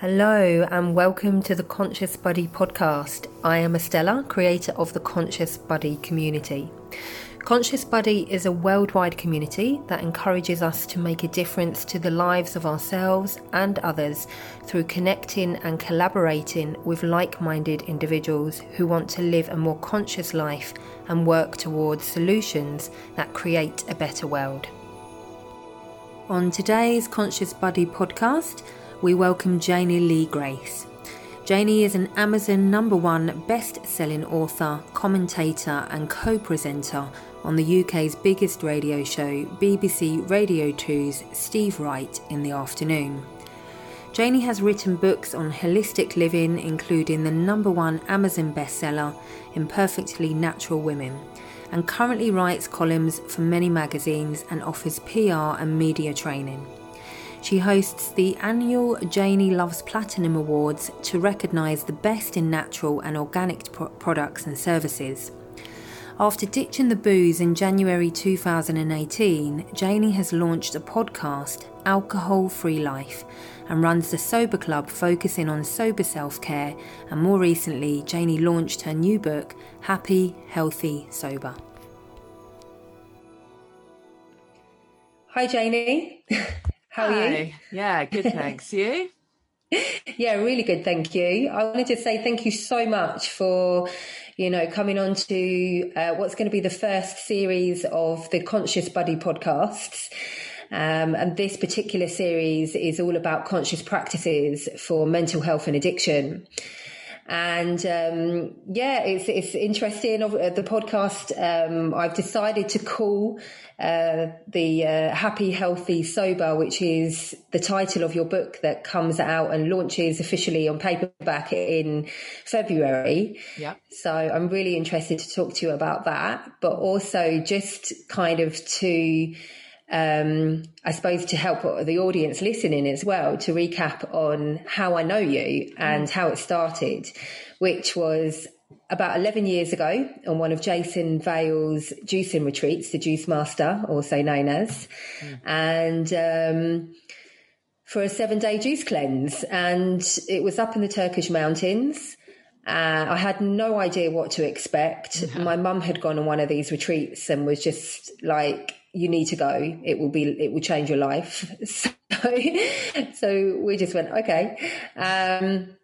Hello, and welcome to the Conscious Body podcast. I am Estella, creator of the Conscious Body community. Conscious Body is a worldwide community that encourages us to make a difference to the lives of ourselves and others through connecting and collaborating with like minded individuals who want to live a more conscious life and work towards solutions that create a better world. On today's Conscious Body podcast, we welcome Janey Lee Grace. Janey is an Amazon number one best selling author, commentator, and co presenter on the UK's biggest radio show, BBC Radio 2's Steve Wright in the Afternoon. Janey has written books on holistic living, including the number one Amazon bestseller, Imperfectly Natural Women, and currently writes columns for many magazines and offers PR and media training. She hosts the annual Janey Loves Platinum Awards to recognise the best in natural and organic pro- products and services. After ditching the booze in January 2018, Janey has launched a podcast, Alcohol Free Life, and runs the Sober Club focusing on sober self care. And more recently, Janey launched her new book, Happy, Healthy, Sober. Hi, Janey. How are Hi. you? Yeah, good, thanks. you? yeah, really good, thank you. I wanted to say thank you so much for, you know, coming on to uh, what's going to be the first series of the Conscious Body podcasts. Um, and this particular series is all about conscious practices for mental health and addiction. And um, yeah, it's it's interesting. The podcast um, I've decided to call uh, the uh, Happy, Healthy, Sober, which is the title of your book that comes out and launches officially on paperback in February. Yeah. So I'm really interested to talk to you about that, but also just kind of to um, I suppose to help the audience listening as well to recap on how I know you and mm. how it started, which was about 11 years ago on one of Jason Vale's juicing retreats, the Juice Master, also known as, mm. and um, for a seven day juice cleanse. And it was up in the Turkish mountains. Uh, I had no idea what to expect. Mm-hmm. My mum had gone on one of these retreats and was just like, you need to go. It will be, it will change your life. So, so we just went, okay. Um,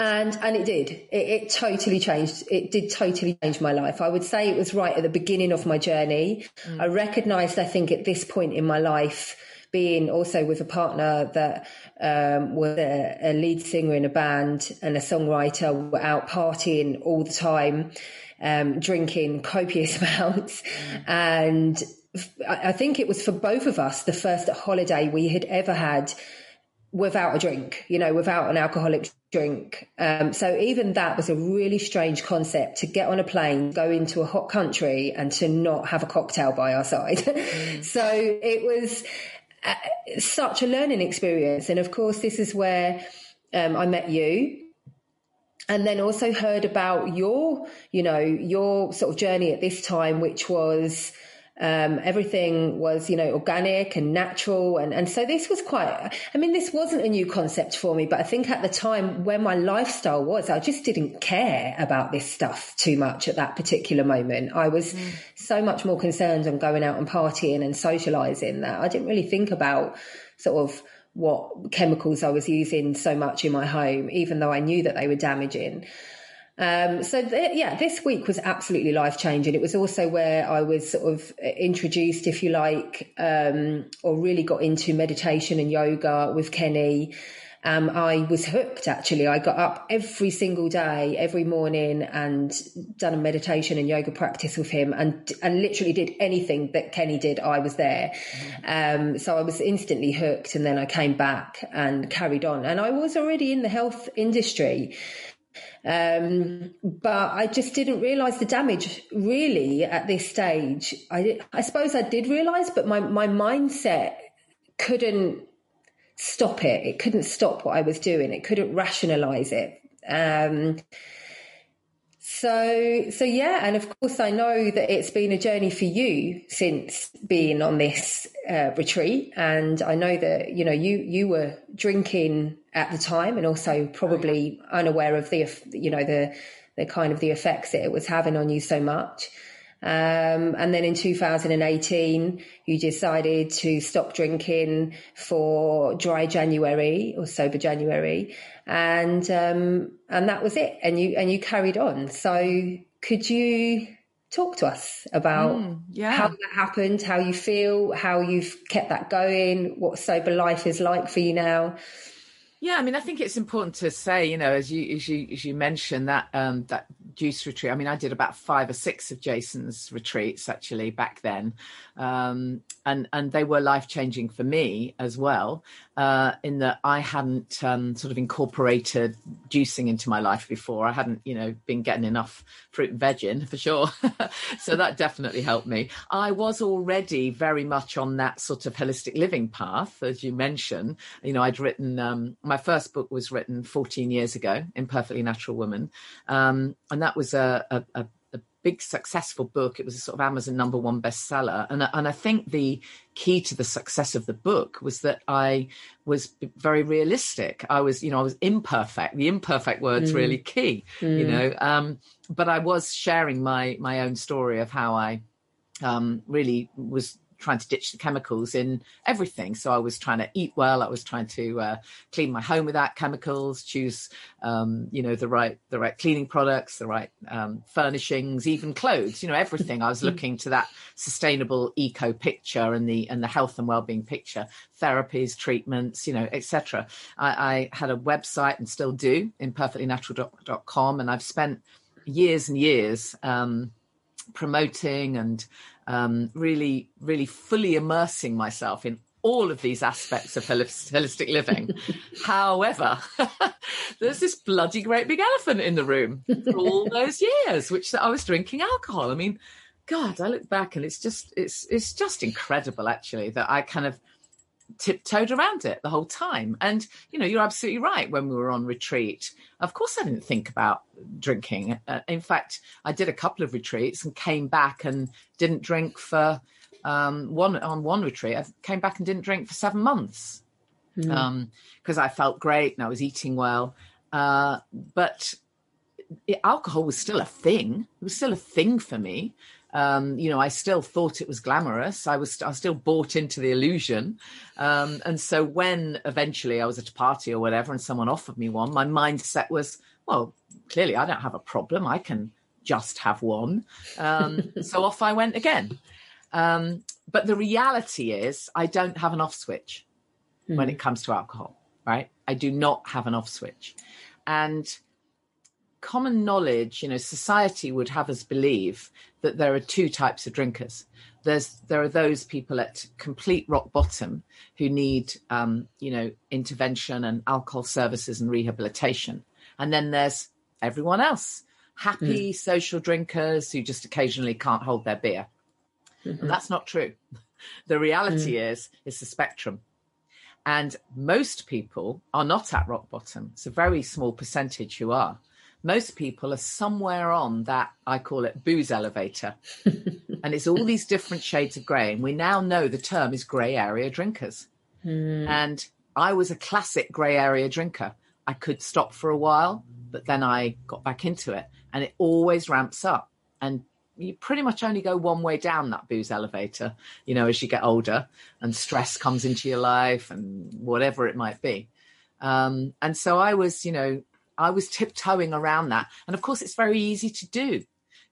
and and it did. It, it, totally changed. It did totally change my life. I would say it was right at the beginning of my journey. Mm. I recognised, I think, at this point in my life, being also with a partner that um, was a, a, lead singer in a band and a songwriter, were out partying all the time, um, drinking copious amounts, mm. and I think it was for both of us the first holiday we had ever had without a drink, you know, without an alcoholic drink. Um, so even that was a really strange concept to get on a plane, go into a hot country and to not have a cocktail by our side. Mm. so it was uh, such a learning experience. And of course, this is where um, I met you and then also heard about your, you know, your sort of journey at this time, which was, um, everything was, you know, organic and natural. And, and so this was quite, I mean, this wasn't a new concept for me, but I think at the time where my lifestyle was, I just didn't care about this stuff too much at that particular moment. I was mm. so much more concerned on going out and partying and socializing that I didn't really think about sort of what chemicals I was using so much in my home, even though I knew that they were damaging. Um, so th- yeah, this week was absolutely life changing. It was also where I was sort of introduced, if you like, um, or really got into meditation and yoga with Kenny. Um, I was hooked actually. I got up every single day, every morning and done a meditation and yoga practice with him and, and literally did anything that Kenny did. I was there. Mm-hmm. Um, so I was instantly hooked and then I came back and carried on and I was already in the health industry. Um, but I just didn't realize the damage really at this stage. I, I suppose I did realize, but my, my mindset couldn't stop it. It couldn't stop what I was doing. It couldn't rationalize it. Um, So, so yeah, and of course, I know that it's been a journey for you since being on this uh, retreat, and I know that you know you you were drinking at the time, and also probably unaware of the you know the the kind of the effects that it was having on you so much. Um, and then in 2018, you decided to stop drinking for dry January or sober January, and um, and that was it. And you and you carried on. So could you talk to us about mm, yeah. how that happened, how you feel, how you've kept that going, what sober life is like for you now? Yeah, I mean, I think it's important to say, you know, as you as you as you mentioned that um, that juice retreat. I mean, I did about five or six of Jason's retreats actually back then, um, and and they were life changing for me as well uh, in that I hadn't um, sort of incorporated juicing into my life before. I hadn't, you know, been getting enough fruit and veg in for sure. so that definitely helped me. I was already very much on that sort of holistic living path, as you mentioned. You know, I'd written um, my first book was written 14 years ago, Imperfectly Natural Woman, um, and that was a, a, a big successful book. It was a sort of Amazon number one bestseller, and and I think the key to the success of the book was that I was very realistic. I was, you know, I was imperfect. The imperfect word's mm. really key, mm. you know. Um, but I was sharing my my own story of how I um, really was trying to ditch the chemicals in everything. So I was trying to eat well. I was trying to uh, clean my home without chemicals, choose, um, you know, the right the right cleaning products, the right um, furnishings, even clothes. You know, everything. I was looking to that sustainable eco picture and the and the health and well being picture, therapies, treatments, you know, etc. I, I had a website and still do, in imperfectlynatural.com, and I've spent years and years. Um, promoting and um, really, really fully immersing myself in all of these aspects of holistic living. However, there's this bloody great big elephant in the room for all those years, which I was drinking alcohol. I mean, God, I look back and it's just it's it's just incredible actually that I kind of tiptoed around it the whole time. And, you know, you're absolutely right. When we were on retreat, of course, I didn't think about drinking. Uh, in fact, I did a couple of retreats and came back and didn't drink for um, one on one retreat. I came back and didn't drink for seven months Um because mm. um, I felt great and I was eating well. Uh, but it, alcohol was still a thing. It was still a thing for me. Um, you know, I still thought it was glamorous. I was, I still bought into the illusion. Um, and so when eventually I was at a party or whatever and someone offered me one, my mindset was, well, clearly I don't have a problem. I can just have one. Um, so off I went again. Um, but the reality is, I don't have an off switch mm. when hmm. it comes to alcohol, right? I do not have an off switch. And common knowledge, you know, society would have us believe that there are two types of drinkers. There's there are those people at complete rock bottom who need, um, you know, intervention and alcohol services and rehabilitation, and then there's everyone else, happy mm. social drinkers who just occasionally can't hold their beer. Mm-hmm. that's not true. The reality mm. is it's a spectrum. And most people are not at rock bottom. It's a very small percentage who are most people are somewhere on that I call it booze elevator. and it's all these different shades of grey. And we now know the term is grey area drinkers. Mm. And I was a classic grey area drinker. I could stop for a while, but then I got back into it. And it always ramps up. And you pretty much only go one way down that booze elevator, you know, as you get older and stress comes into your life and whatever it might be. Um, and so I was, you know, I was tiptoeing around that. And of course, it's very easy to do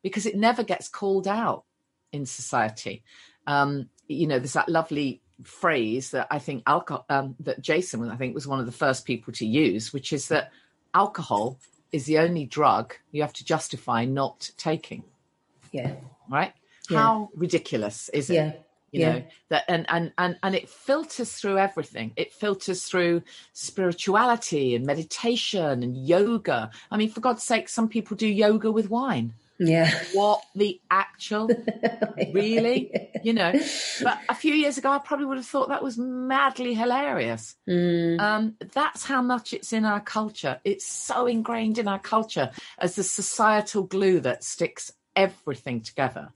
because it never gets called out in society. Um, you know, there's that lovely phrase that I think alcohol, um, that Jason, I think, was one of the first people to use, which is that alcohol is the only drug you have to justify not taking. Yeah. Right? Yeah. How ridiculous is it? Yeah you yeah. know that and, and and and it filters through everything it filters through spirituality and meditation and yoga i mean for god's sake some people do yoga with wine Yeah. What the actual? really? You know, but a few years ago, I probably would have thought that was madly hilarious. Mm. Um, that's how much it's in our culture. It's so ingrained in our culture as the societal glue that sticks everything together.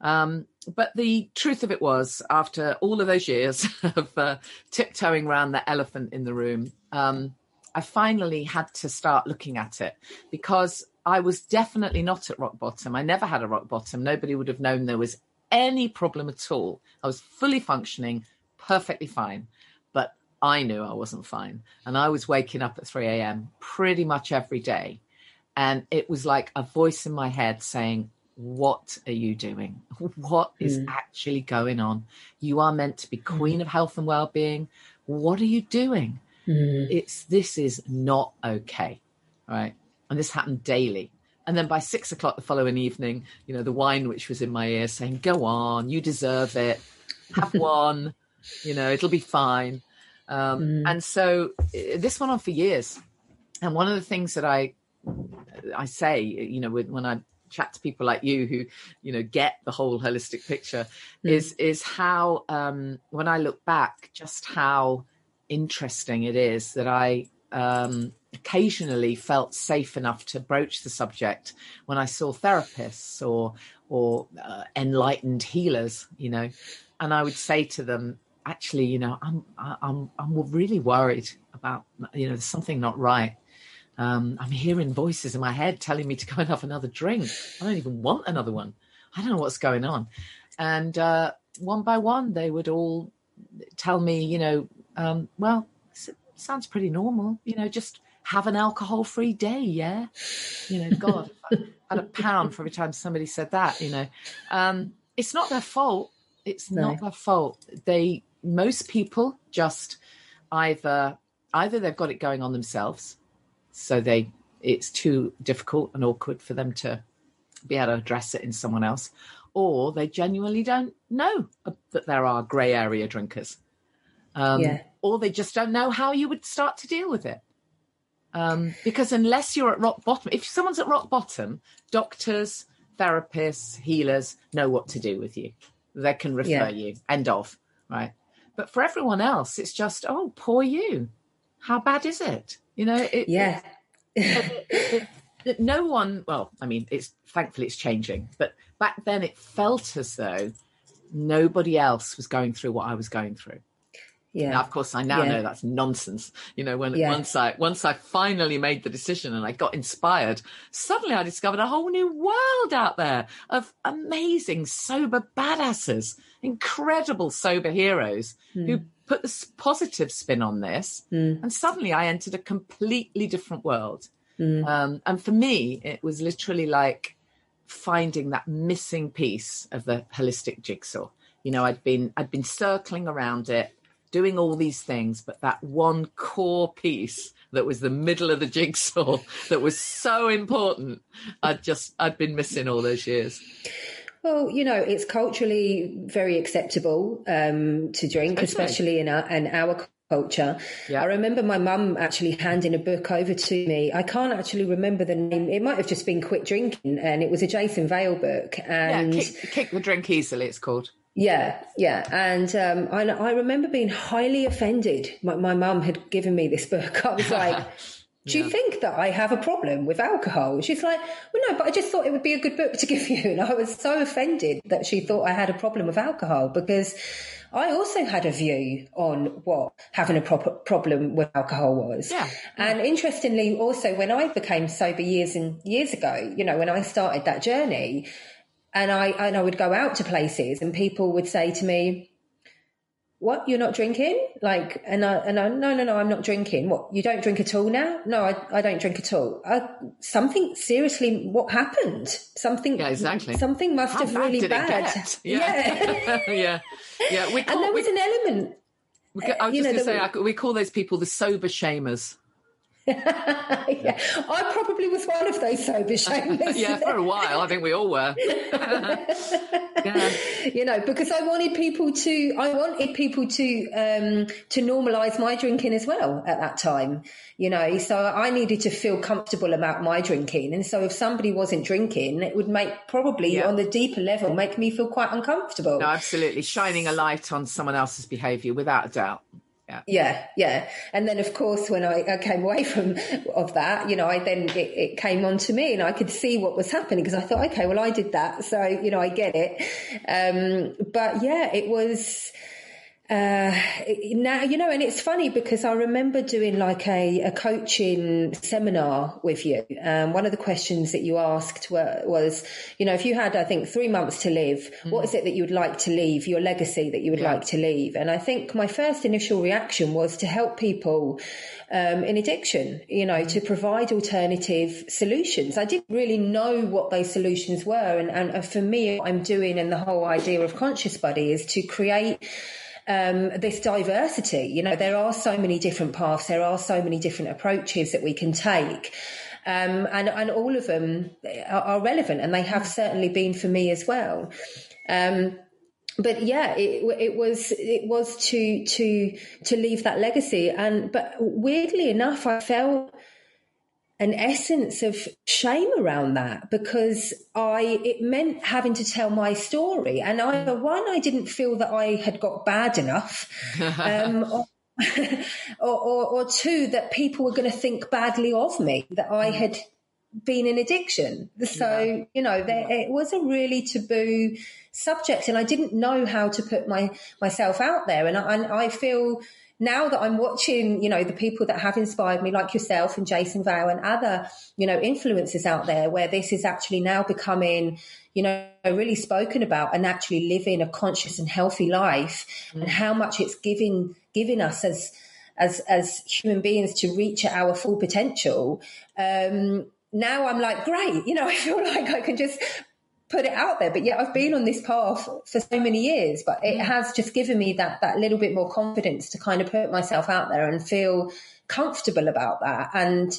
Um, but the truth of it was, after all of those years of uh, tiptoeing around the elephant in the room, um, I finally had to start looking at it because I was definitely not at rock bottom. I never had a rock bottom. Nobody would have known there was any problem at all. I was fully functioning, perfectly fine. But I knew I wasn't fine. And I was waking up at 3 a.m. pretty much every day. And it was like a voice in my head saying, What are you doing? What is mm. actually going on? You are meant to be queen mm. of health and well being. What are you doing? Mm. It's this is not okay. Right. And this happened daily. And then by six o'clock the following evening, you know, the wine which was in my ear saying, Go on, you deserve it. Have one, you know, it'll be fine. Um, mm. And so uh, this went on for years. And one of the things that I I say, you know, when I chat to people like you who, you know, get the whole holistic picture, mm. is is how um, when I look back, just how interesting it is that I um, occasionally felt safe enough to broach the subject when I saw therapists or or uh, enlightened healers, you know, and I would say to them, actually, you know, I'm I'm I'm really worried about you know there's something not right. Um, I'm hearing voices in my head telling me to go and have another drink. I don't even want another one. I don't know what's going on. And uh, one by one, they would all tell me, you know, um, well, sounds pretty normal. You know, just have an alcohol free day. Yeah. You know, God, I had a pound for every time somebody said that, you know, um, it's not their fault. It's no. not their fault. They, most people just either, either they've got it going on themselves. So they, it's too difficult and awkward for them to be able to address it in someone else, or they genuinely don't know that there are grey area drinkers. Um, yeah or they just don't know how you would start to deal with it. Um, because unless you're at rock bottom, if someone's at rock bottom, doctors, therapists, healers know what to do with you. They can refer yeah. you. End of. Right. But for everyone else, it's just, oh, poor you. How bad is it? You know, it, yeah. It, it, it, no one, well, I mean, it's thankfully it's changing, but back then it felt as though nobody else was going through what I was going through. Yeah. Now, of course, I now yeah. know that's nonsense. You know, when yeah. once I once I finally made the decision and I got inspired, suddenly I discovered a whole new world out there of amazing sober badasses, incredible sober heroes mm. who put this positive spin on this, mm. and suddenly I entered a completely different world. Mm. Um, and for me, it was literally like finding that missing piece of the holistic jigsaw. You know, I'd been I'd been circling around it doing all these things, but that one core piece that was the middle of the jigsaw that was so important, I'd just I'd been missing all those years. Well, you know, it's culturally very acceptable um, to drink, especially in our, in our culture. Yeah. I remember my mum actually handing a book over to me. I can't actually remember the name. It might have just been Quit Drinking, and it was a Jason Vale book. And yeah, kick, kick the drink easily. It's called. Yeah, yeah, and um, I, I, remember being highly offended. My, my mum had given me this book. I was like, "Do yeah. you think that I have a problem with alcohol?" She's like, "Well, no, but I just thought it would be a good book to give you." And I was so offended that she thought I had a problem with alcohol because I also had a view on what having a proper problem with alcohol was. Yeah. And interestingly, also when I became sober years and years ago, you know, when I started that journey, and I and I would go out to places and people would say to me, "What? You're not drinking?" Like, and I and I no no no, I'm not drinking. What? You don't drink at all now? No, I I don't drink at all. I, something seriously, what happened? Something yeah, exactly. Something must How have really bad. Yeah. yeah, yeah, yeah. We call, and there was we, an element. We, uh, I was just going to say, we call those people the sober shamers. yeah, I probably was one of those sober shamers. yeah, for a while, I think we all were. yeah. You know, because I wanted people to, I wanted people to um, to normalise my drinking as well at that time. You know, so I needed to feel comfortable about my drinking, and so if somebody wasn't drinking, it would make probably yeah. on the deeper level make me feel quite uncomfortable. No, absolutely, shining a light on someone else's behaviour without a doubt. Yeah. yeah, yeah. And then, of course, when I, I, came away from of that, you know, I then it, it came on to me, and I could see what was happening because I thought, okay, well, I did that, so you know, I get it. Um, but yeah, it was uh, now you know, and it's funny because I remember doing like a, a coaching seminar with you. Um, one of the questions that you asked were, was, you know, if you had, I think, three months to live, mm. what is it that you would like to leave, your legacy that you would yeah. like to leave? And I think my first initial reaction was to help people um, in addiction, you know, to provide alternative solutions. I didn't really know what those solutions were, and, and for me, what I'm doing, and the whole idea of Conscious Body is to create um, this diversity. You know, there are so many different paths, there are so many different approaches that we can take. Um, and, and all of them are, are, relevant, and they have certainly been for me as well. Um, but yeah, it, it was it was to to to leave that legacy, and but weirdly enough, I felt an essence of shame around that because I it meant having to tell my story, and either one, I didn't feel that I had got bad enough, um, or, or, or, or, two, that people were going to think badly of me that I had been in addiction. So yeah. you know, there, it was a really taboo subject, and I didn't know how to put my myself out there, and I, and I feel now that I'm watching, you know, the people that have inspired me, like yourself and Jason Vale and other, you know, influencers out there, where this is actually now becoming, you know, really spoken about and actually living a conscious and healthy life, mm. and how much it's giving giving us as as as human beings to reach our full potential. Um, now I'm like, great, you know, I feel like I can just put it out there. But yet I've been on this path for so many years, but it mm. has just given me that, that little bit more confidence to kind of put myself out there and feel comfortable about that. And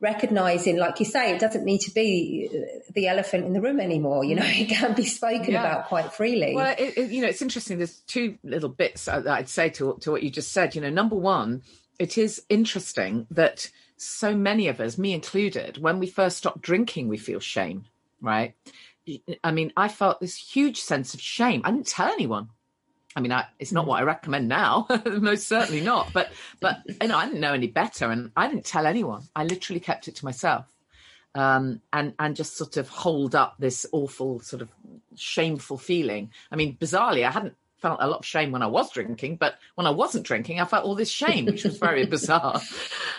recognizing, like you say, it doesn't need to be the elephant in the room anymore. You know, it can be spoken yeah. about quite freely. Well, it, it, you know, it's interesting. There's two little bits that I'd say to, to what you just said. You know, number one, it is interesting that so many of us, me included, when we first stop drinking, we feel shame, right? I mean, I felt this huge sense of shame. I didn't tell anyone. I mean, I, it's not mm. what I recommend now, most certainly not. But, but you know, I didn't know any better, and I didn't tell anyone. I literally kept it to myself, um, and and just sort of hold up this awful sort of shameful feeling. I mean, bizarrely, I hadn't felt a lot of shame when I was drinking, but when I wasn't drinking, I felt all this shame, which was very bizarre.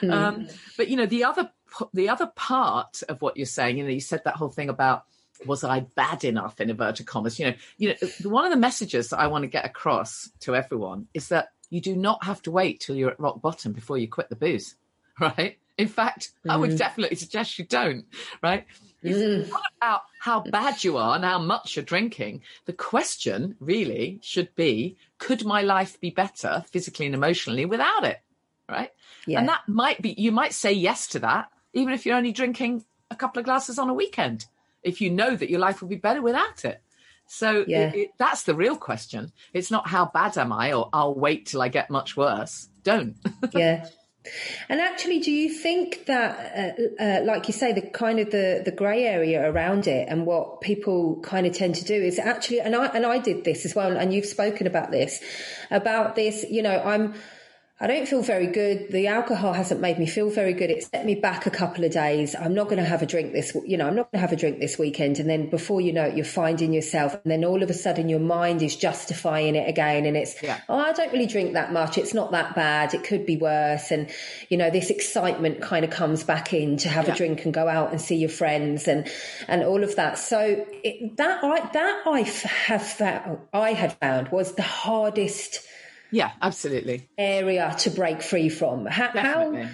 Mm. Um, but you know, the other the other part of what you're saying, you know, you said that whole thing about was I bad enough in inverted commas? You know, you know, one of the messages that I want to get across to everyone is that you do not have to wait till you're at rock bottom before you quit the booze, right? In fact, mm. I would mm. definitely suggest you don't, right? Mm. It's not about how bad you are and how much you're drinking. The question really should be, could my life be better physically and emotionally without it? Right. Yeah. And that might be, you might say yes to that, even if you're only drinking a couple of glasses on a weekend if you know that your life will be better without it. So yeah. it, it, that's the real question. It's not how bad am I or I'll wait till I get much worse. Don't. yeah. And actually, do you think that, uh, uh, like you say, the kind of the, the grey area around it and what people kind of tend to do is actually, and I and I did this as well, and you've spoken about this, about this. You know, I'm I don't feel very good. The alcohol hasn't made me feel very good. It set me back a couple of days. I'm not going to have a drink this, you know, I'm not going to have a drink this weekend. And then before you know it, you're finding yourself. And then all of a sudden your mind is justifying it again. And it's, yeah. oh, I don't really drink that much. It's not that bad. It could be worse. And, you know, this excitement kind of comes back in to have yeah. a drink and go out and see your friends and, and all of that. So it, that I, that I have found, I had found was the hardest yeah, absolutely. Area to break free from. How Definitely. how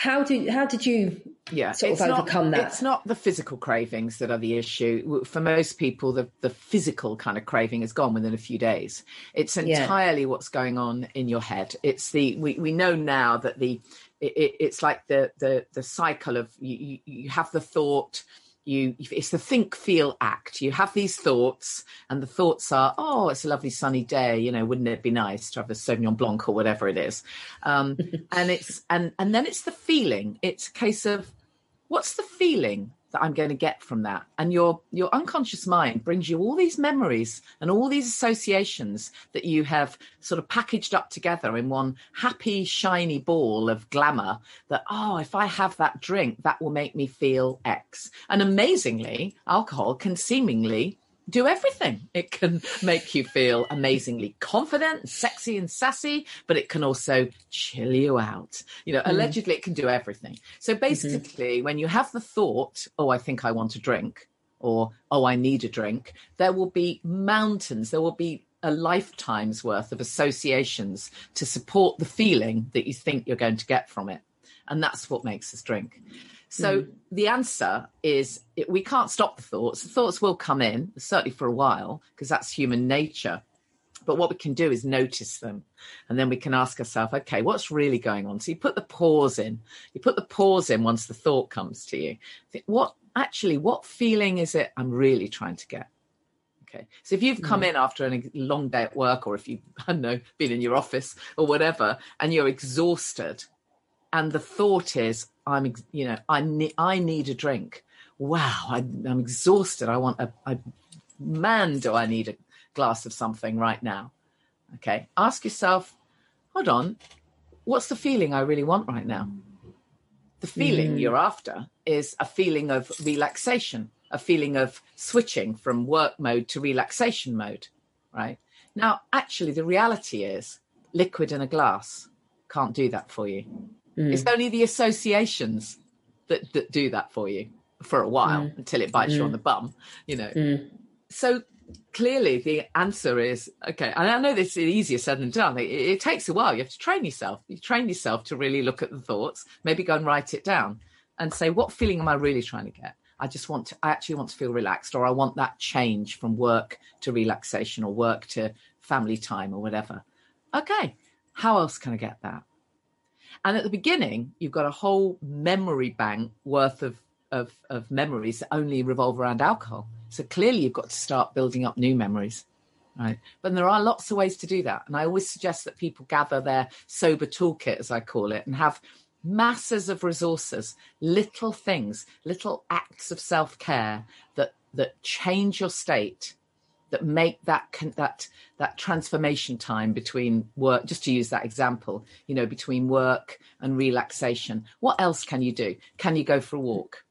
how did how did you yeah, sort of overcome not, that? It's not the physical cravings that are the issue. For most people, the, the physical kind of craving is gone within a few days. It's entirely yeah. what's going on in your head. It's the we, we know now that the it, it, it's like the the the cycle of you, you have the thought you it's the think feel act. You have these thoughts and the thoughts are oh it's a lovely sunny day you know wouldn't it be nice to have a sauvignon blanc or whatever it is? Um, and it's and and then it's the feeling. It's a case of what's the feeling that I'm going to get from that. And your your unconscious mind brings you all these memories and all these associations that you have sort of packaged up together in one happy shiny ball of glamour that oh if I have that drink that will make me feel X. And amazingly alcohol can seemingly do everything. It can make you feel amazingly confident, and sexy, and sassy, but it can also chill you out. You know, mm. allegedly, it can do everything. So mm-hmm. basically, mm-hmm. when you have the thought, oh, I think I want a drink, or oh, I need a drink, there will be mountains, there will be a lifetime's worth of associations to support the feeling that you think you're going to get from it. And that's what makes us drink. So mm. the answer is we can't stop the thoughts. The thoughts will come in, certainly for a while, because that's human nature. But what we can do is notice them. And then we can ask ourselves, okay, what's really going on? So you put the pause in. You put the pause in once the thought comes to you. Think, what actually, what feeling is it I'm really trying to get? Okay. So if you've come mm. in after a long day at work, or if you've, I don't know, been in your office or whatever, and you're exhausted, and the thought is, I'm, you know, I need, I need a drink. Wow, I, am exhausted. I want a, a, man, do I need a glass of something right now? Okay, ask yourself, hold on, what's the feeling I really want right now? The feeling mm. you're after is a feeling of relaxation, a feeling of switching from work mode to relaxation mode, right? Now, actually, the reality is liquid in a glass can't do that for you. Mm. It's only the associations that, that do that for you for a while mm. until it bites mm. you on mm. the bum, you know. Mm. So clearly the answer is okay. And I know this is easier said than done. It, it, takes a while. You have to train yourself. You train yourself to really look at the thoughts, maybe go and write it down and say, what feeling am I really trying to get? I just want to, I actually want to feel relaxed, or I want that change from work to relaxation or work to family time or whatever. Okay. How else can I get that? And at the beginning, you've got a whole memory bank worth of, of, of memories that only revolve around alcohol. So clearly, you've got to start building up new memories. Right. But there are lots of ways to do that. And I always suggest that people gather their sober toolkit, as I call it, and have masses of resources, little things, little acts of self care that, that change your state that make that that that transformation time between work just to use that example you know between work and relaxation. What else can you do? Can you go for a walk?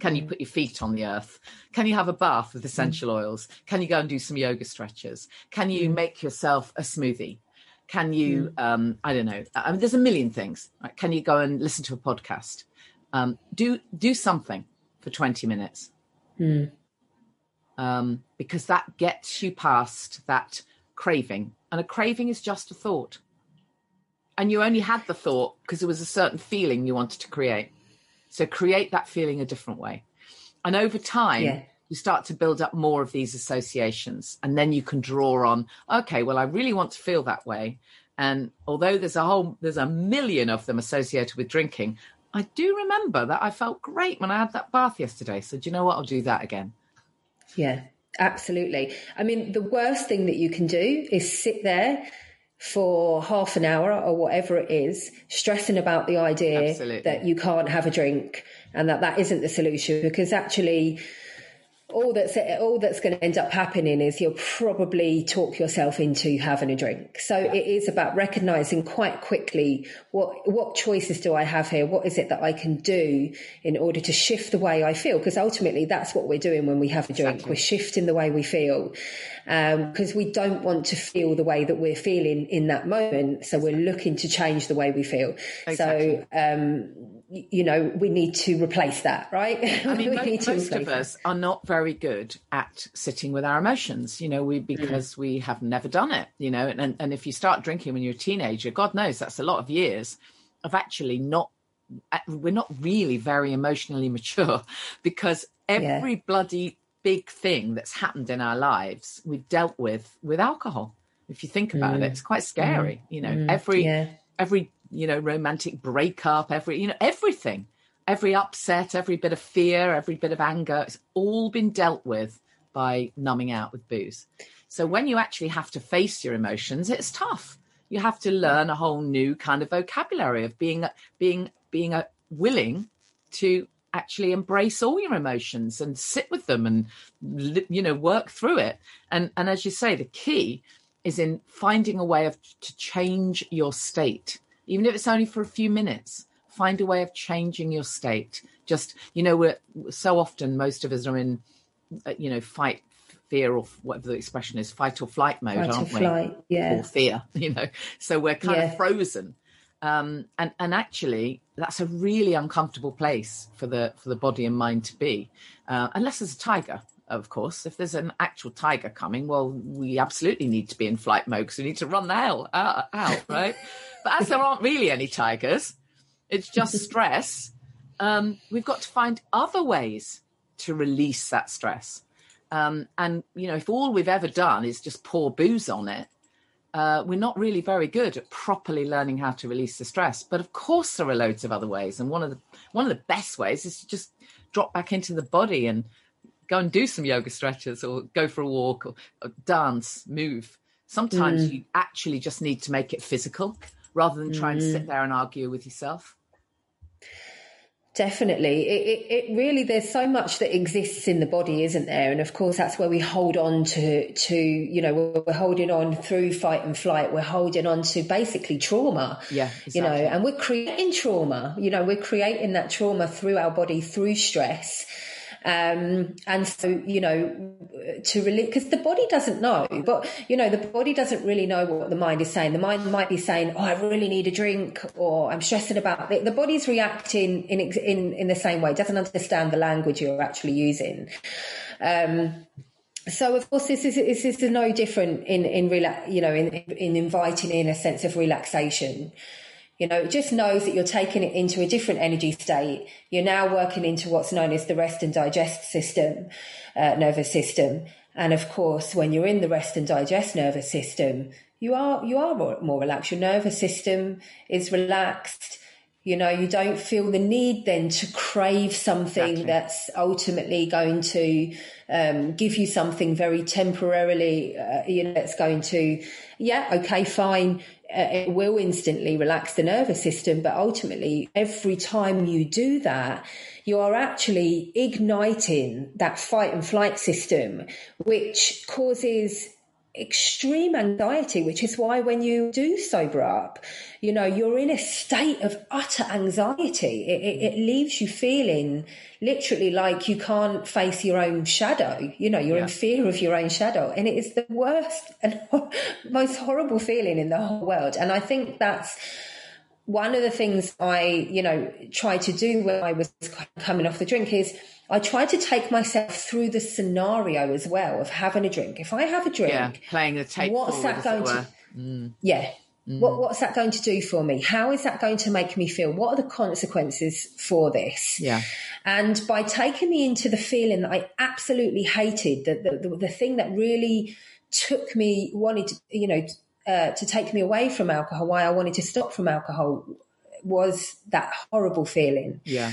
Can you mm. put your feet on the earth? Can you have a bath with essential mm. oils? Can you go and do some yoga stretches? Can you mm. make yourself a smoothie? Can you um, i don't know i mean there's a million things right? can you go and listen to a podcast? Um, do do something for 20 minutes. Mm um, because that gets you past that craving. And a craving is just a thought. And you only had the thought because there was a certain feeling you wanted to create. So create that feeling a different way. And over time, yeah. you start to build up more of these associations. And then you can draw on, okay, well, I really want to feel that way. And although there's a whole, there's a million of them associated with drinking, I do remember that I felt great when I had that bath yesterday. So do you know what? I'll do that again. Yeah, absolutely. I mean, the worst thing that you can do is sit there for half an hour or whatever it is, stressing about the idea absolutely. that you can't have a drink and that that isn't the solution because actually all that's all that's going to end up happening is you'll probably talk yourself into having a drink. So yeah. it is about recognizing quite quickly what what choices do I have here? What is it that I can do in order to shift the way I feel? Because ultimately that's what we're doing when we have a drink. Exactly. We're shifting the way we feel because um, we don't want to feel the way that we're feeling in that moment. So we're looking to change the way we feel. Exactly. So um, you know, we need to replace that, right? I mean, most, most of us are not very good at sitting with our emotions, you know, we mm. because mm. we have never done it, you know, and, and if you start drinking when you're a teenager, God knows that's a lot of years of actually not we're not really very emotionally mature because every yeah. bloody big thing that's happened in our lives we've dealt with with alcohol if you think about mm. it it's quite scary mm. you know mm. every yeah. every you know, romantic breakup, every, you know, everything, every upset, every bit of fear, every bit of anger, it's all been dealt with by numbing out with booze. So when you actually have to face your emotions, it's tough. You have to learn a whole new kind of vocabulary of being, being, being a, willing to actually embrace all your emotions and sit with them and you know work through it and and as you say the key is in finding a way of to change your state even if it's only for a few minutes find a way of changing your state. Just you know we're so often most of us are in uh, you know fight fear or whatever the expression is fight or flight mode Fight aren't we? flight, yeah. or fear you know. So we're kind Yeah. of frozen. Um, and and actually that's a really uncomfortable place for the for the body and mind to be. Uh, unless there's a tiger of course. If there's an actual tiger coming well we absolutely need to be in flight mode because we need to run the hell out, out right but as there aren't really any tigers it's just stress. Um, we've got to find other ways to release that stress. Um, and you know if all we've ever done is just pour booze on it uh, we're not really very good at properly learning how to release the stress. But of course, there are loads of other ways, and one of the one of the best ways is to just drop back into the body and go and do some yoga stretches, or go for a walk, or, or dance, move. Sometimes you actually just need to make it physical rather than try and mm. sit there and argue with yourself. Definitely. It, it, it really, there's so much that exists in the body, isn't there? And of course, that's where we hold on to, to, you know, we're holding on through fight and flight. We're holding on to basically trauma. Yeah, Exactly. You know, and we're creating trauma, you know, we're creating that trauma through our body, through stress. Um, and so, you know, to really, because the body doesn't know, but, you know, the body doesn't really know what the mind is saying. The mind might be saying, oh, I really need a drink or I'm stressing about it. The body's reacting in, in, in the same way, doesn't understand the language you're actually using. Um, so of course this is this is no different in in you know in in inviting in a sense of relaxation you know, it just knows that you're taking it into a different energy state. You're now working into what's known as the rest and digest system, uh, nervous system. And of course, when you're in the rest and digest nervous system, you are, you are more, more relaxed. Your nervous system is relaxed. You know, you don't feel the need then to crave something Exactly. that's ultimately going to um, give you something very temporarily, uh, you know, that's going to, yeah, okay, fine. Uh, it will instantly relax the nervous system, but ultimately, every time you do that, you are actually igniting that fight and flight system, which causes extreme anxiety, which is why when you do sober up, you know, you're in a state of utter anxiety. It, it, it leaves you feeling literally like you can't face your own shadow. You know, you're Yeah. in fear of your own shadow. And it is the worst and most horrible feeling in the whole world. And I think that's, one of the things I, you know, tried to do when I was coming off the drink is I tried to take myself through the scenario as well of having a drink. If I have a drink, Yeah, playing the tape what's forward, that as going to? were. Mm. Yeah. Mm. What, what's that going to do for me? How is that going to make me feel? What are the consequences for this? Yeah. And by taking me into the feeling that I absolutely hated, the, the, the, the thing that really took me, wanted, to, you know, uh, to take me away from alcohol, why I wanted to stop from alcohol was that horrible feeling. Yeah.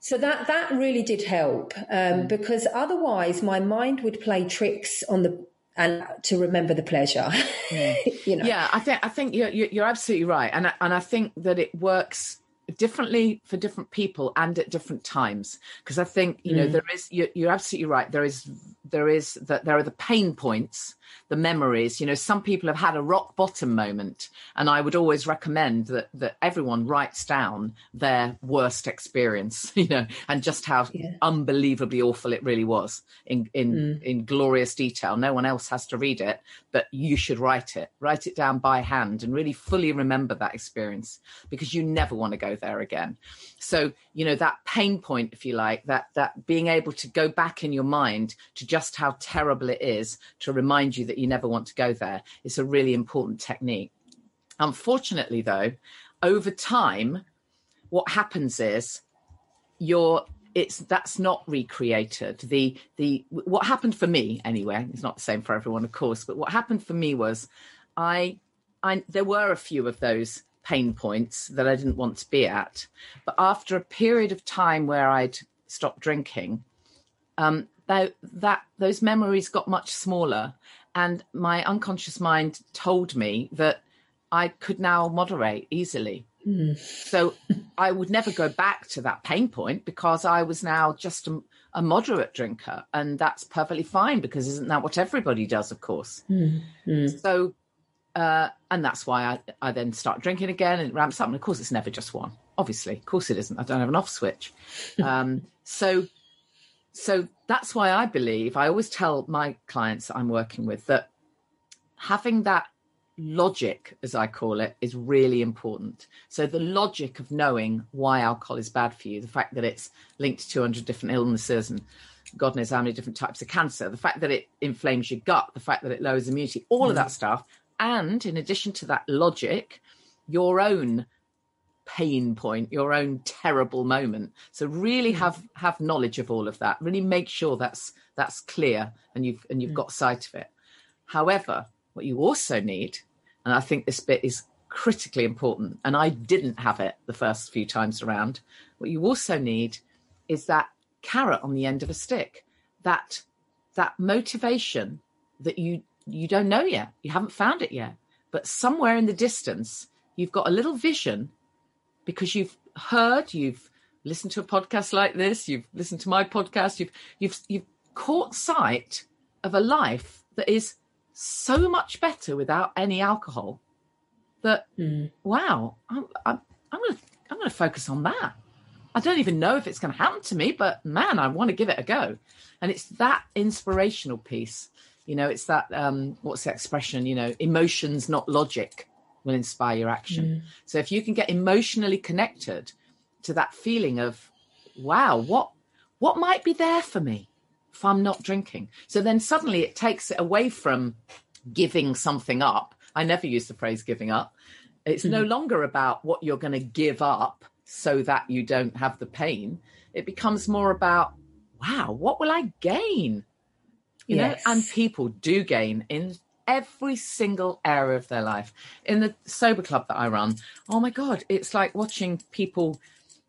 So that that really did help um, because otherwise my mind would play tricks on the and to remember the pleasure. you know. Yeah, I think I think you're you're absolutely right, and I- and I think that it works differently for different people and at different times because I think you know there is you're, you're absolutely right. There is there is that there are the pain points, the memories. You know, some people have had a rock bottom moment, and I would always recommend that that everyone writes down their worst experience. You know, and just how Yeah. unbelievably awful it really was in in hmm. in glorious detail. No one else has to read it, but you should write it. Write it down by hand and really fully remember that experience because you never want to go there again. So, you know, that pain point, if you like, that that being able to go back in your mind to just how terrible it is to remind you that you never want to go there. It's a really important technique. Unfortunately, though, over time, what happens is you're it's that's not recreated the the what happened for me anyway it's not the same for everyone of course but what happened for me was i i there were a few of those pain points that I didn't want to be at. But after a period of time where I'd stopped drinking, um, that, that those memories got much smaller, and my unconscious mind told me that I could now moderate easily. Mm. So I would never go back to that pain point because I was now just a, a, moderate drinker, and that's perfectly fine because isn't that what everybody does? Of course. Mm. Mm. So, uh, and that's why I, I then start drinking again, and it ramps up. And of course, it's never just one. Obviously, of course, it isn't. I don't have an off switch. um, so, so that's why I believe I always tell my clients I'm working with that having that logic, as I call it, is really important. So the logic of knowing why alcohol is bad for you, the fact that it's linked to 200 different illnesses and God knows how many different types of cancer, the fact that it inflames your gut, the fact that it lowers immunity, all mm. of that stuff. And in addition to that logic, your own pain point, your own terrible moment. So really mm. have have knowledge of all of that. Really make sure that's that's clear and you've and you've mm. got sight of it. However, what you also need, and I think this bit is critically important, and I didn't have it the first few times around, what you also need is that carrot on the end of a stick, that that motivation that you you don't know yet, you haven't found it yet, but somewhere in the distance, you've got a little vision because you've heard, you've listened to a podcast like this, you've listened to my podcast, you've you've you've caught sight of a life that is so much better without any alcohol that mm. wow I'm, I'm, I'm gonna i'm gonna focus on that. I don't even know if it's going to happen to me but man i want to give it a go. And it's that inspirational piece you know it's that um what's the expression you know emotions not logic will inspire your action mm. so if you can get emotionally connected to that feeling of wow what what might be there for me if I'm not drinking. So then suddenly it takes it away from giving something up. I never use the phrase giving up. It's mm-hmm. no longer about what you're going to give up so that you don't have the pain. It becomes more about, wow, what will I gain? You yes. know, and people do gain in every single area of their life. In the sober club that I run, oh my God, it's like watching people,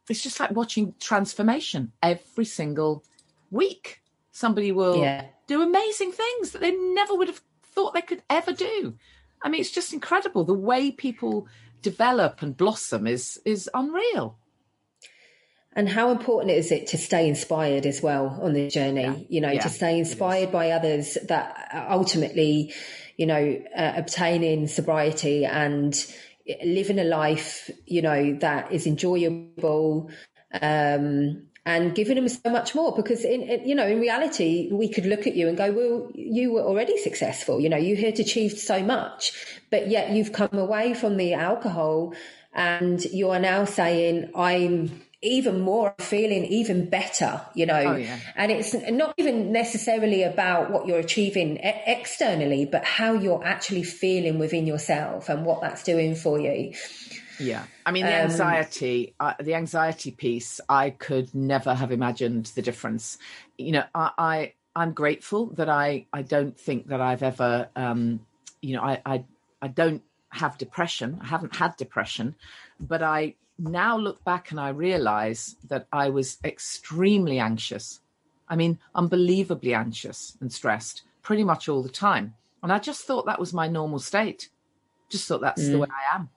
it's just like watching transformation every single week somebody will yeah. do amazing things that they never would have thought they could ever do. I mean, it's just incredible. The way people develop and blossom is is unreal. And how important is it to stay inspired as well on the journey? Yeah. You know, yeah, to stay inspired by others that ultimately, you know, uh, obtaining sobriety and living a life, you know, that is enjoyable, um, and giving them so much more. Because in, in, you know in reality we could look at you and go well you were already successful. You know you had achieved so much but yet you've come away from the alcohol and you are now saying i'm even more feeling even better you know oh, yeah. and it's not even necessarily about what you're achieving e- externally but how you're actually feeling within yourself and what that's doing for you yeah, I mean the um, anxiety, um, uh, the anxiety piece. I could never have imagined the difference. You know, I, I am grateful that I I don't think that I've ever, um, you know, I I I don't have depression. I haven't had depression, but I now look back and I realize that I was extremely anxious. I mean, unbelievably anxious and stressed pretty much all the time. And I just thought that was my normal state. Just thought that's mm. the way I am.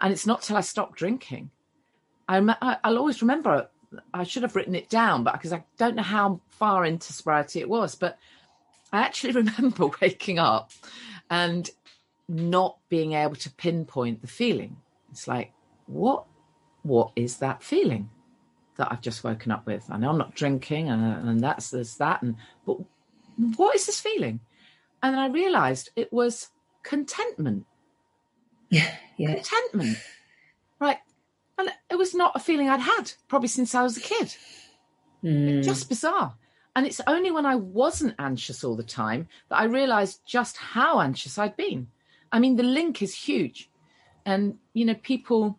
And it's not till I stopped drinking. I, will always remember, I should have written it down, but because I don't know how far into sobriety it was, but I actually remember waking up and not being able to pinpoint the feeling. It's like, what, what is that feeling that I've just woken up with? I know I'm not drinking, and, and that's there's that, and but what is this feeling? And then I realised it was contentment. Yeah, yeah. Contentment. Right. And it was not a feeling I'd had probably since I was a kid. Mm. Just bizarre. And it's only when I wasn't anxious all the time that I realized just how anxious I'd been. I mean, the link is huge. And, you know, people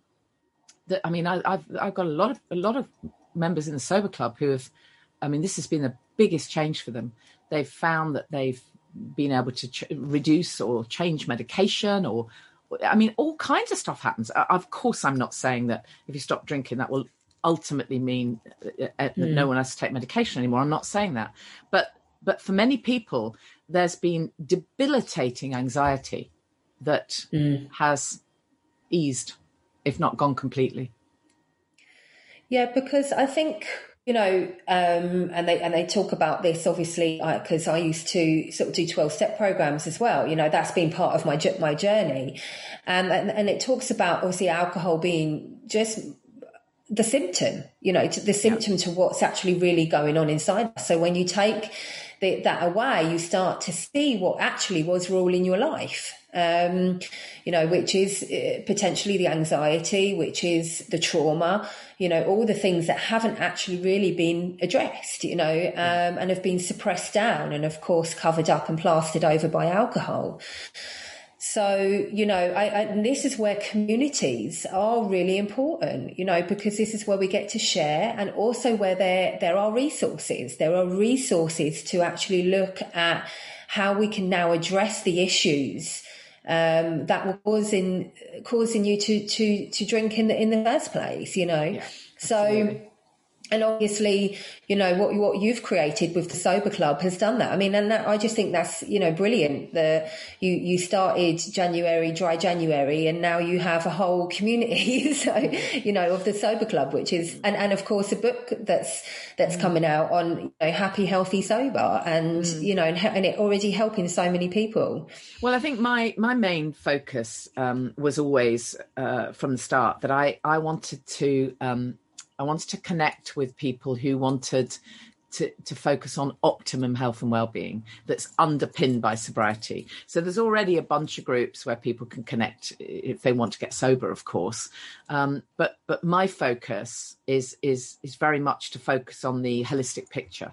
that, I mean, I, have I've got a lot of, a lot of members in the sober club who have, I mean, this has been the biggest change for them. They've found that they've been able to ch- reduce or change medication or I mean, all kinds of stuff happens. Uh, of course, I'm not saying that if you stop drinking, that will ultimately mean uh, uh, that mm. no one has to take medication anymore. I'm not saying that, but but for many people, there's been debilitating anxiety that mm. has eased, if not gone completely. Yeah, because I think you know, um, and they and they talk about this obviously because I, I, used to sort of do twelve step programs as well. You know, that's been part of my my journey, um, and and it talks about obviously alcohol being just the symptom. You know, the symptom yeah. to what's actually really going on inside. So when you take the, that away, you start to see what actually was ruling your life um, you know, which is uh, potentially the anxiety, which is the trauma, you know, all the things that haven't actually really been addressed, you know, um, and have been suppressed down and, of course, covered up and plastered over by alcohol. So, you know, I, I, and this is where communities are really important, you know, because this is where we get to share and also where there, there are resources. There are resources to actually look at how we can now address the issues um, that were causing causing you to to to drink in the in the first place. You know, yeah, so and obviously, you know what what you've created with the sober club has done that. I mean, and that, I just think that's you know brilliant. The you you started January dry January, and now you have a whole community. so you know of the sober club, which is and and of course a book that's that's mm. coming out on you know, happy, healthy, sober, and mm. you know and, and it already helping so many people. Well, I think my my main focus um, was always uh, from the start that I I wanted to. Um, I wanted to connect with people who wanted to, to focus on optimum health and well-being that's underpinned by sobriety. So there's already a bunch of groups where people can connect if they want to get sober, of course. Um, but but my focus is is is very much to focus on the holistic picture.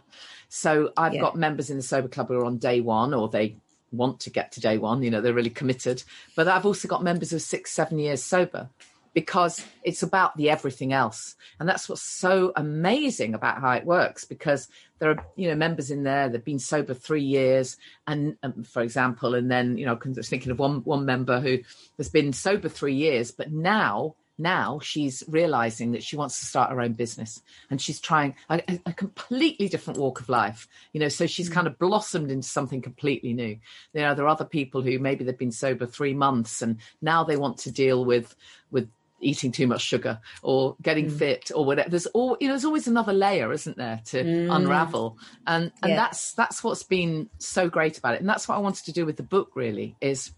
So I've yeah. got members in the sober club who are on day one or they want to get to day one. You know, they're really committed. But I've also got members of six, seven years sober because it's about the everything else. And that's what's so amazing about how it works because there are, you know, members in there that have been sober three years. And um, for example, and then, you know, I was thinking of one, one member who has been sober three years, but now now she's realizing that she wants to start her own business and she's trying a, a completely different walk of life you know so she's mm. kind of blossomed into something completely new you know there are other people who maybe they've been sober three months and now they want to deal with with eating too much sugar or getting mm. fit or whatever there's all you know there's always another layer isn't there to mm. unravel and and yeah. that's that's what's been so great about it and that's what i wanted to do with the book really is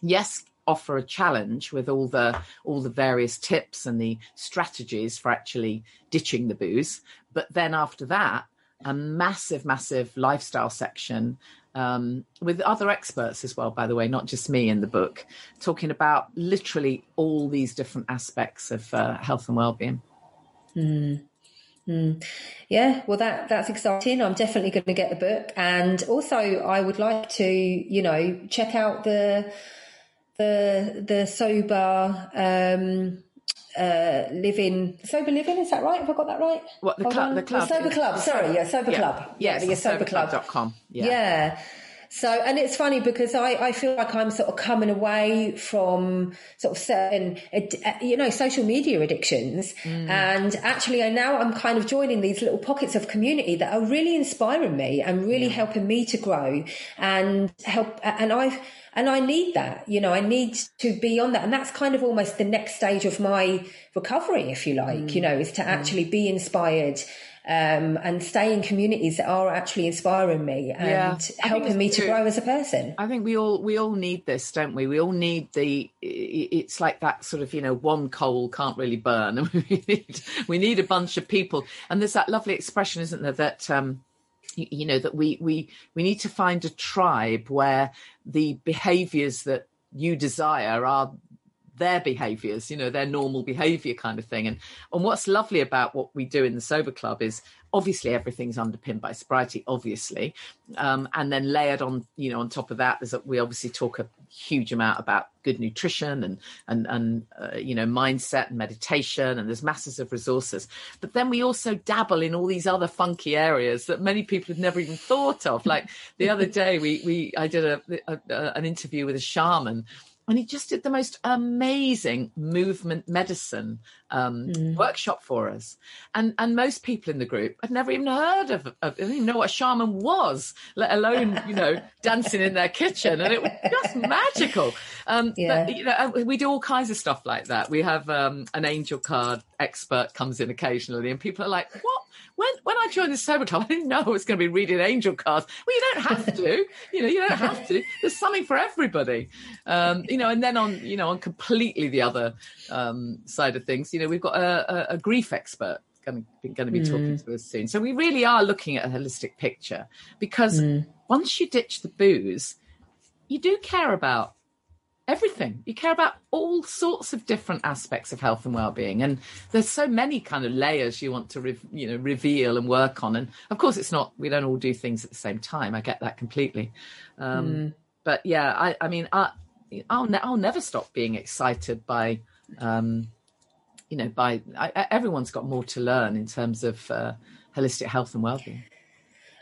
yes offer a challenge with all the all the various tips and the strategies for actually ditching the booze but then after that a massive massive lifestyle section um, with other experts as well, by the way, not just me in the book, talking about literally all these different aspects of uh, health and well-being. Mm. Mm. Yeah, well, that that's exciting. I'm definitely going to get the book, and also I would like to, you know, check out the the the sober um, uh, living sober living. Is that right? Have I got that right? What the club? The club. The sober club. Sorry, yeah, sober yeah. club. Yeah, yeah, sober club.com. Yeah. yeah. So, and it's funny because I, I feel like I'm sort of coming away from sort of certain, you know, social media addictions. Mm. And actually, I now I'm kind of joining these little pockets of community that are really inspiring me and really yeah. helping me to grow and help. And I've, and I need that, you know, I need to be on that. And that's kind of almost the next stage of my recovery, if you like, mm. you know, is to mm. actually be inspired um, and stay in communities that are actually inspiring me and yeah, helping me to grow as a person. I think we all we all need this, don't we? We all need the. It's like that sort of you know one coal can't really burn, and we need we need a bunch of people. And there's that lovely expression, isn't there? That um, you, you know that we we we need to find a tribe where the behaviours that you desire are their behaviors, you know, their normal behavior kind of thing. And and what's lovely about what we do in the sober club is obviously everything's underpinned by sobriety, obviously, um, and then layered on, you know, on top of that, there's a, we obviously talk a huge amount about good nutrition and and and uh, you know mindset and meditation, and there's masses of resources. But then we also dabble in all these other funky areas that many people have never even thought of. Like the other day, we we I did a, a an interview with a shaman and he just did the most amazing movement medicine um, mm. workshop for us. And and most people in the group had never even heard of, of didn't even know what a shaman was, let alone you know dancing in their kitchen, and it was just magical. Um, yeah. But you know, we do all kinds of stuff like that. We have um, an angel card expert comes in occasionally, and people are like, "What? when when I joined the sober club, I didn't know I was going to be reading angel cards. Well, you don't have to. you know, you don't have to. There's something for everybody. Um, you know, and then on you know on completely the other um, side of things, you know, we've got a, a, a grief expert going to, going to be talking mm. to us soon. So we really are looking at a holistic picture because mm. once you ditch the booze, you do care about everything. You care about all sorts of different aspects of health and well-being, and there's so many kind of layers you want to, re- you know, reveal and work on. And of course, it's not we don't all do things at the same time. I get that completely. Um, mm. But yeah, I, I mean, I, will ne- I'll never stop being excited by, um, you know, by I, everyone's got more to learn in terms of uh, holistic health and well-being.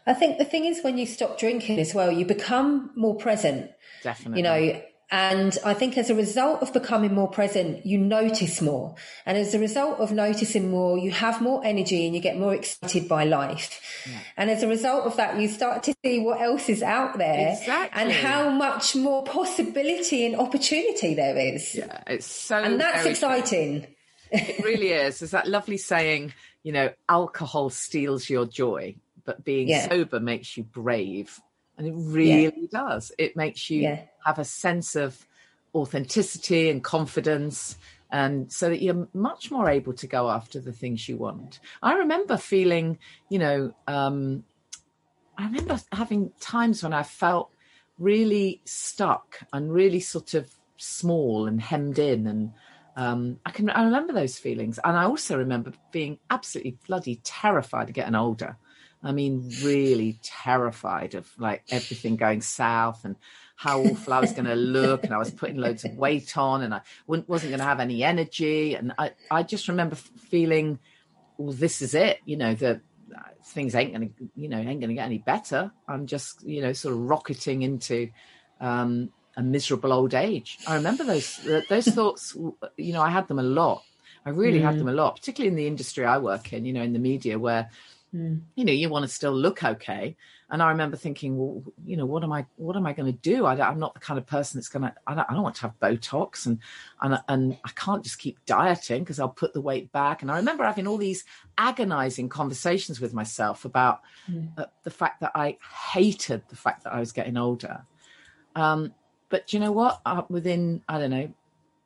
I think the thing is when you stop drinking as well, you become more present. Definitely. You know, and I think as a result of becoming more present, you notice more. And as a result of noticing more, you have more energy and you get more excited by life. Yeah. And as a result of that, you start to see what else is out there exactly. and how much more possibility and opportunity there is. Yeah, it's so. And that's exciting. It really is. There's that lovely saying, you know, alcohol steals your joy, but being yeah. sober makes you brave. And it really yeah. does. It makes you yeah. have a sense of authenticity and confidence and so that you're much more able to go after the things you want. I remember feeling, you know, um, I remember having times when I felt really stuck and really sort of small and hemmed in and um, I can I remember those feelings and I also remember being absolutely bloody terrified of getting older I mean, really terrified of like everything going south and how awful I was going to look. And I was putting loads of weight on and I wasn't going to have any energy. And I, I just remember feeling, well, this is it, you know, that uh, things ain't going to, you know, ain't going to get any better. I'm just, you know, sort of rocketing into, um, a miserable old age. I remember those those thoughts. You know, I had them a lot. I really mm. had them a lot, particularly in the industry I work in. You know, in the media, where Mm. You know, you want to still look okay. And I remember thinking, well, you know, what am I, what am I going to do? I, am not the kind of person that's going to, I don't, I don't want to have Botox and, and, and I can't just keep dieting because I'll put the weight back. And I remember having all these agonizing conversations with myself about mm. uh, the fact that I hated the fact that I was getting older. Um, but you know what? Uh, within, I don't know,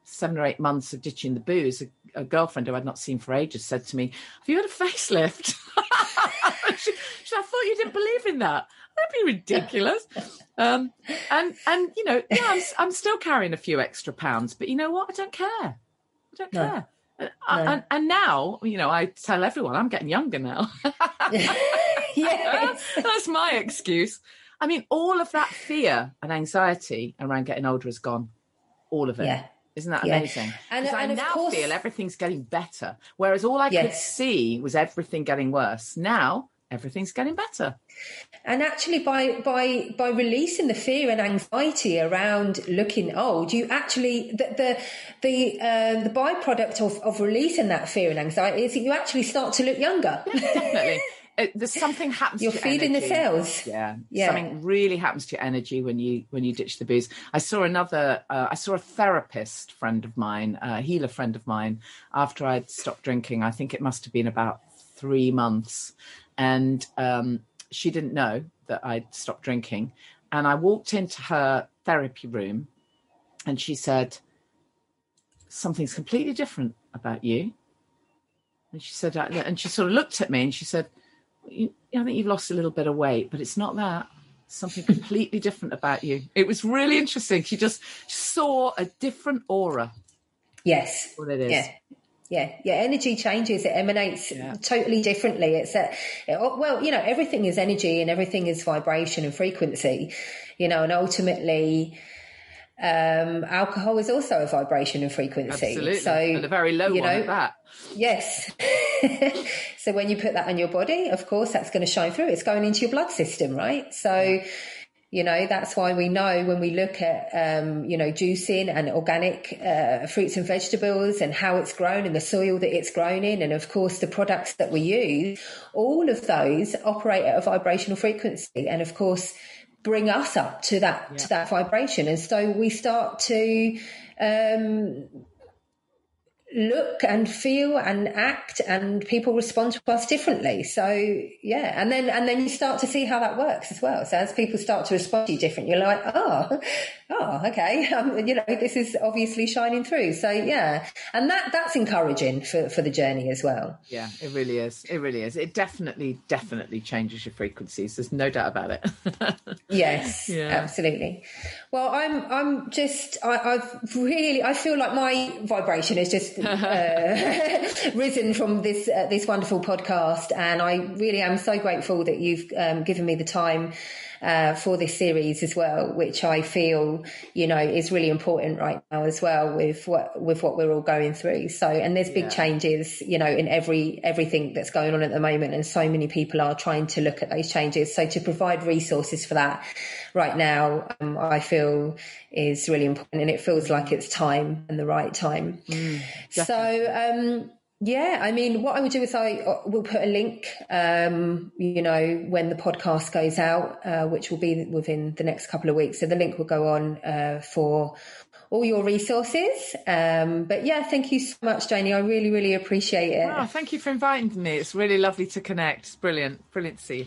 seven or eight months of ditching the booze, a, a girlfriend who I'd not seen for ages said to me, Have you had a facelift? she, she, I thought you didn't believe in that. That'd be ridiculous. Um, and and you know, yeah, I'm, I'm still carrying a few extra pounds, but you know what? I don't care. I don't no. care. No. And, and, now, you know, I tell everyone I'm getting younger now. yeah, that's my excuse. I mean, all of that fear and anxiety around getting older is gone. All of it. Yeah. Isn't that yeah. amazing? And, and I now course, feel everything's getting better, whereas all I yes. could see was everything getting worse. Now everything's getting better. And actually, by by by releasing the fear and anxiety around looking old, you actually the the the, uh, the byproduct of, of releasing that fear and anxiety is that you actually start to look younger. Yeah, definitely. It, there's something happens. You're to feeding energy. the cells. Yeah. yeah, something really happens to your energy when you when you ditch the booze. I saw another. Uh, I saw a therapist friend of mine, a healer friend of mine, after I'd stopped drinking. I think it must have been about three months, and um, she didn't know that I'd stopped drinking. And I walked into her therapy room, and she said, "Something's completely different about you." And she said, and she sort of looked at me and she said, you, I think you've lost a little bit of weight, but it's not that. something completely different about you. It was really interesting. She just saw a different aura. Yes. What it is. Yeah. Yeah, yeah. Energy changes. It emanates yeah. totally differently. It's a, it, oh, well, you know, everything is energy and everything is vibration and frequency, you know, and ultimately, um, alcohol is also a vibration and frequency. Absolutely. So, and a very low you know, one that. Yes. so when you put that on your body, of course, that's going to shine through. It's going into your blood system, right? So, You know, that's why we know when we look at, um, you know, juicing and organic uh, fruits and vegetables and how it's grown and the soil that it's grown in, and of course the products that we use, all of those operate at a vibrational frequency, and of course bring us up to that yeah. to that vibration. And so we start to um, look and feel and act and people respond to us differently. So yeah and then and then you start to see how that works as well. So as people start to respond to you different you're like oh oh okay. Um, you know this is obviously shining through. So yeah and that that's encouraging for for the journey as well. Yeah it really is. It really is. It definitely definitely changes your frequencies. There's no doubt about it. Yes yeah. absolutely well i'm i'm just I, i've really i feel like my vibration has just uh, risen from this uh, this wonderful podcast, and I really am so grateful that you've um, given me the time. Uh, for this series as well, which I feel, you know, is really important right now as well with what with what we're all going through. So, and there's big yeah. changes, you know, in every everything that's going on at the moment, and so many people are trying to look at those changes. So, to provide resources for that right now, um, I feel is really important, and it feels like it's time and the right time. Mm, so. Um, yeah, I mean, what I would do is I uh, will put a link, um, you know, when the podcast goes out, uh, which will be within the next couple of weeks. So the link will go on uh, for all your resources. Um, but yeah, thank you so much, Janey. I really, really appreciate it. Oh, thank you for inviting me. It's really lovely to connect. It's brilliant. Brilliant to see you.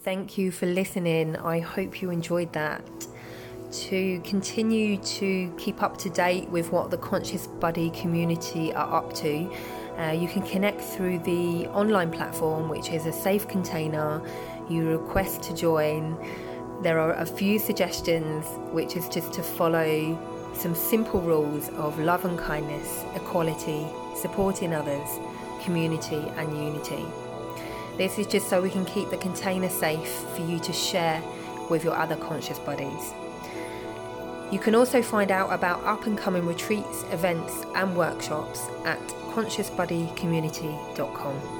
Thank you for listening. I hope you enjoyed that to continue to keep up to date with what the Conscious Body community are up to, uh, you can connect through the online platform, which is a safe container. You request to join. There are a few suggestions, which is just to follow some simple rules of love and kindness, equality, supporting others, community, and unity. This is just so we can keep the container safe for you to share with your other conscious bodies. You can also find out about up and coming retreats, events, and workshops at consciousbodycommunity.com.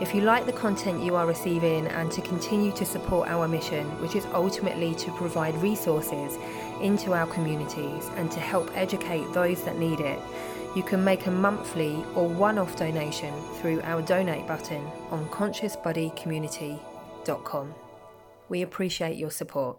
If you like the content you are receiving and to continue to support our mission, which is ultimately to provide resources into our communities and to help educate those that need it, you can make a monthly or one off donation through our donate button on consciousbodycommunity.com. We appreciate your support.